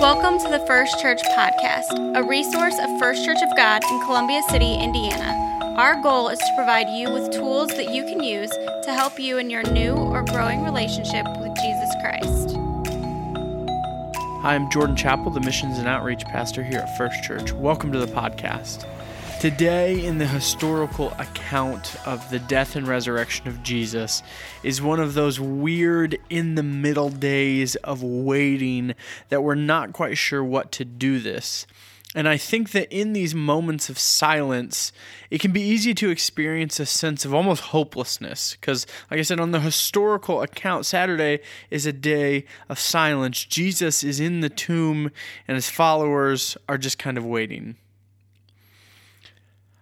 Welcome to the First Church Podcast, a resource of First Church of God in Columbia City, Indiana. Our goal is to provide you with tools that you can use to help you in your new or growing relationship with Jesus Christ. Hi, I'm Jordan Chappell, the Missions and Outreach Pastor here at First Church. Welcome to the podcast. Today, in the historical account of the death and resurrection of Jesus, is one of those weird in the middle days of waiting that we're not quite sure what to do this. And I think that in these moments of silence, it can be easy to experience a sense of almost hopelessness. Because, like I said, on the historical account, Saturday is a day of silence. Jesus is in the tomb, and his followers are just kind of waiting.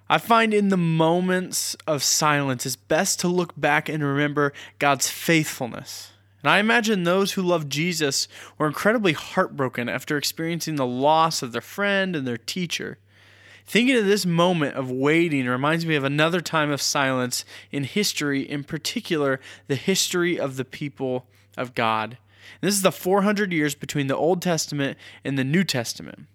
I find in the moments of silence, it's best to look back and remember God's faithfulness. And I imagine those who loved Jesus were incredibly heartbroken after experiencing the loss of their friend and their teacher. Thinking of this moment of waiting reminds me of another time of silence in history, in particular, the history of the people of God. And this is the 400 years between the Old Testament and the New Testament.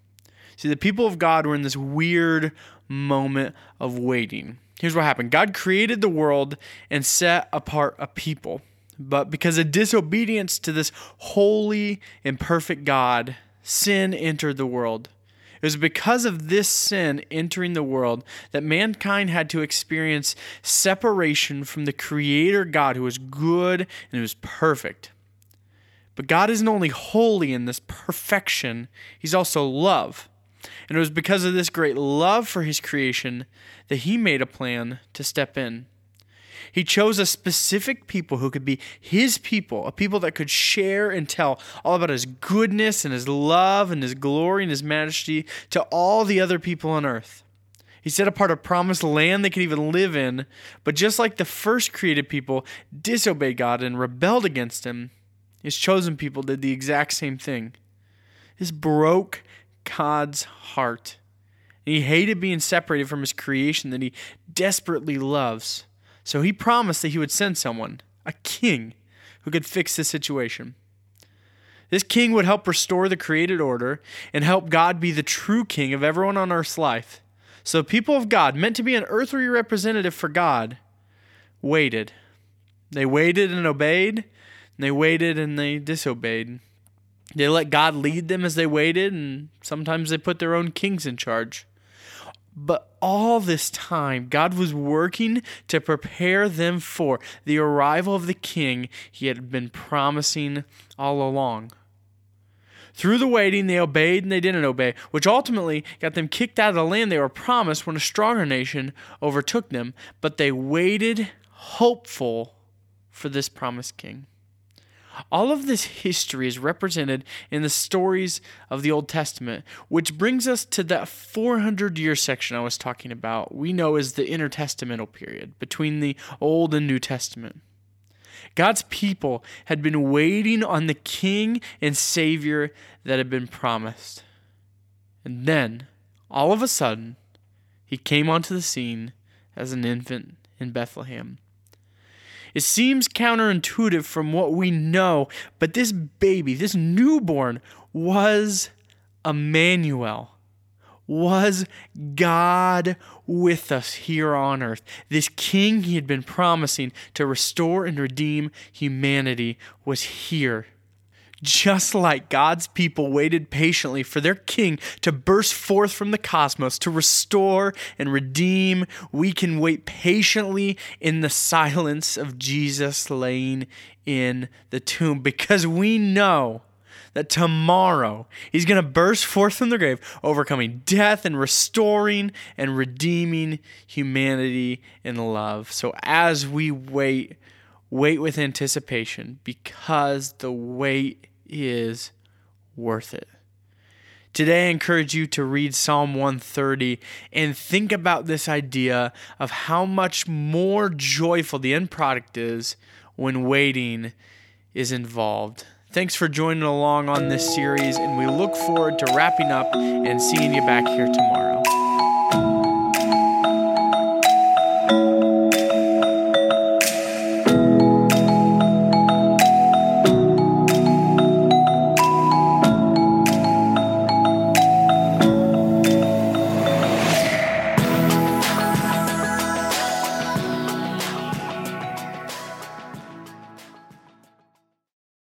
See, the people of God were in this weird moment of waiting. Here's what happened God created the world and set apart a people. But because of disobedience to this holy and perfect God, sin entered the world. It was because of this sin entering the world that mankind had to experience separation from the Creator God who was good and who was perfect. But God isn't only holy in this perfection, He's also love. And it was because of this great love for his creation that he made a plan to step in. He chose a specific people who could be his people, a people that could share and tell all about his goodness and his love and his glory and his majesty to all the other people on earth. He set apart a promised land they could even live in, but just like the first created people disobeyed God and rebelled against him, his chosen people did the exact same thing. This broke God's heart. And he hated being separated from his creation that he desperately loves. So he promised that he would send someone, a king, who could fix the situation. This king would help restore the created order and help God be the true king of everyone on earth's life. So, people of God, meant to be an earthly representative for God, waited. They waited and obeyed, and they waited and they disobeyed. They let God lead them as they waited, and sometimes they put their own kings in charge. But all this time, God was working to prepare them for the arrival of the king he had been promising all along. Through the waiting, they obeyed and they didn't obey, which ultimately got them kicked out of the land they were promised when a stronger nation overtook them. But they waited, hopeful for this promised king. All of this history is represented in the stories of the Old Testament, which brings us to that 400 year section I was talking about, we know as the intertestamental period between the Old and New Testament. God's people had been waiting on the King and Savior that had been promised. And then, all of a sudden, he came onto the scene as an infant in Bethlehem. It seems counterintuitive from what we know, but this baby, this newborn, was Emmanuel, was God with us here on earth. This king he had been promising to restore and redeem humanity was here just like God's people waited patiently for their king to burst forth from the cosmos to restore and redeem, we can wait patiently in the silence of Jesus laying in the tomb because we know that tomorrow he's going to burst forth from the grave, overcoming death and restoring and redeeming humanity in love. So as we wait, wait with anticipation because the wait is worth it. Today, I encourage you to read Psalm 130 and think about this idea of how much more joyful the end product is when waiting is involved. Thanks for joining along on this series, and we look forward to wrapping up and seeing you back here tomorrow.